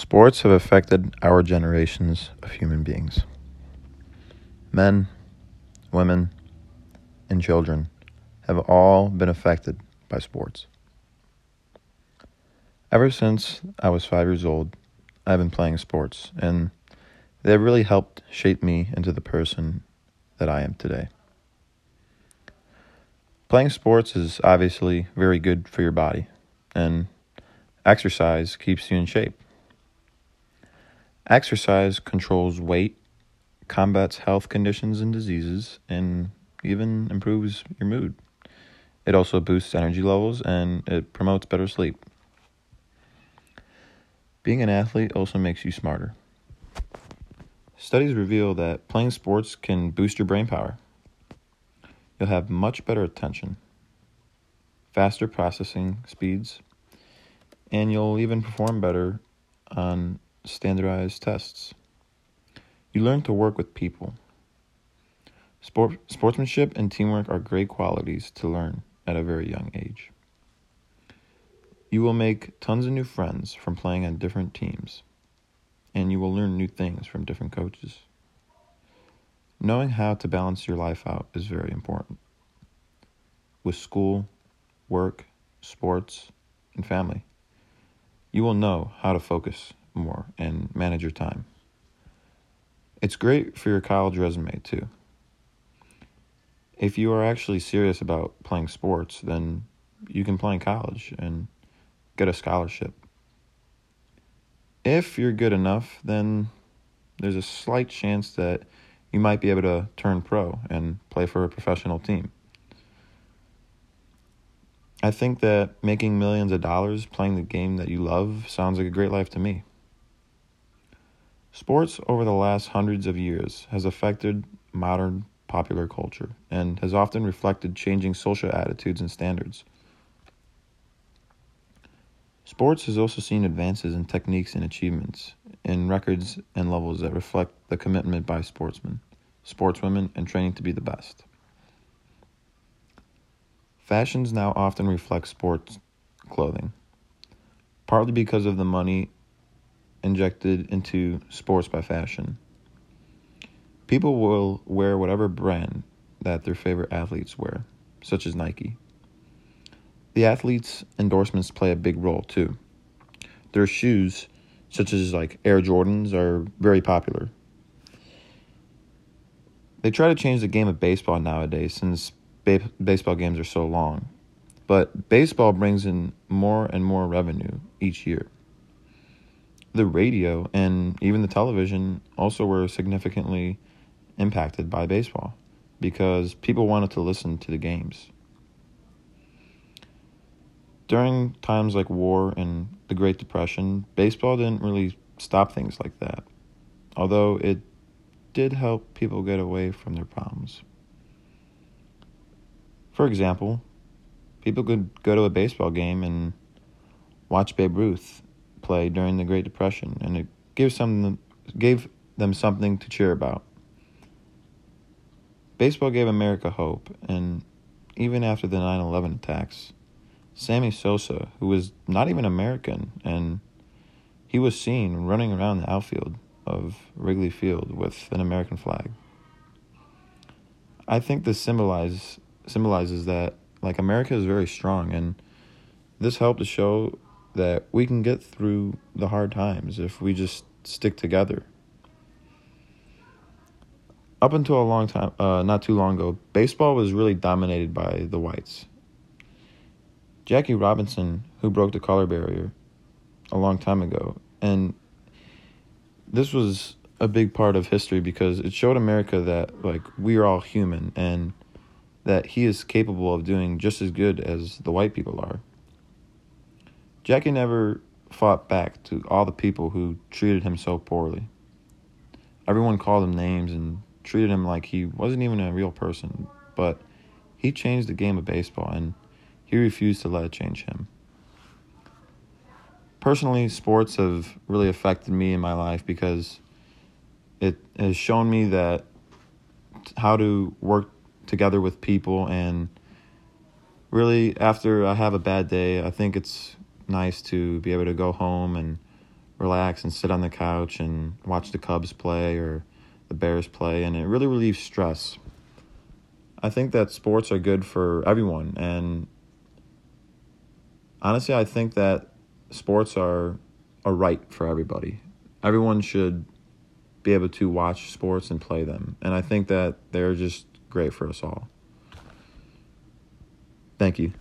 Sports have affected our generations of human beings. Men, women, and children have all been affected by sports. Ever since I was five years old, I've been playing sports, and they've really helped shape me into the person that I am today. Playing sports is obviously very good for your body, and exercise keeps you in shape. Exercise controls weight, combats health conditions and diseases, and even improves your mood. It also boosts energy levels and it promotes better sleep. Being an athlete also makes you smarter. Studies reveal that playing sports can boost your brain power. You'll have much better attention, faster processing speeds, and you'll even perform better on standardized tests. You learn to work with people. Sport, sportsmanship and teamwork are great qualities to learn at a very young age. You will make tons of new friends from playing on different teams, and you will learn new things from different coaches. Knowing how to balance your life out is very important. With school, work, sports, and family, you will know how to focus more and manage your time. It's great for your college resume too. If you are actually serious about playing sports, then you can play in college and get a scholarship. If you're good enough, then there's a slight chance that you might be able to turn pro and play for a professional team. I think that making millions of dollars playing the game that you love sounds like a great life to me. Sports over the last hundreds of years has affected modern popular culture and has often reflected changing social attitudes and standards. Sports has also seen advances in techniques and achievements in records and levels that reflect the commitment by sportsmen, sportswomen, and training to be the best. Fashions now often reflect sports clothing, partly because of the money injected into sports by fashion. People will wear whatever brand that their favorite athletes wear, such as Nike. The athletes' endorsements play a big role too. Their shoes, such as like Air Jordans, are very popular. They try to change the game of baseball nowadays since ba- baseball games are so long. But baseball brings in more and more revenue each year the radio and even the television also were significantly impacted by baseball because people wanted to listen to the games. During times like war and the Great Depression, baseball didn't really stop things like that, although it did help people get away from their problems. For example, people could go to a baseball game and watch Babe Ruth play during the Great Depression, and it gave some gave them something to cheer about. Baseball gave America hope, and even after the 9/11 attacks, Sammy Sosa, who was not even American, and he was seen running around the outfield of Wrigley Field with an American flag. I think this symbolize symbolizes that like America is very strong and this helped to show that we can get through the hard times if we just stick together. Up until a long time, uh, not too long ago, baseball was really dominated by the whites. Jackie Robinson, who broke the color barrier a long time ago, and this was a big part of history because it showed America that like we are all human and that he is capable of doing just as good as the white people are. Jackie never fought back to all the people who treated him so poorly. Everyone called him names and treated him like he wasn't even a real person, but he changed the game of baseball and he refused to let it change him. Personally, sports have really affected me in my life because it has shown me that how to work together with people and really after I have a bad day, I think it's nice to be able to go home and relax and sit on the couch and watch the Cubs play or the Bears play, and it really relieves stress. I think that sports are good for everyone, and honestly, I think that sports are a right for everybody. Everyone should be able to watch sports and play them, and I think that they're just great for us all. Thank you.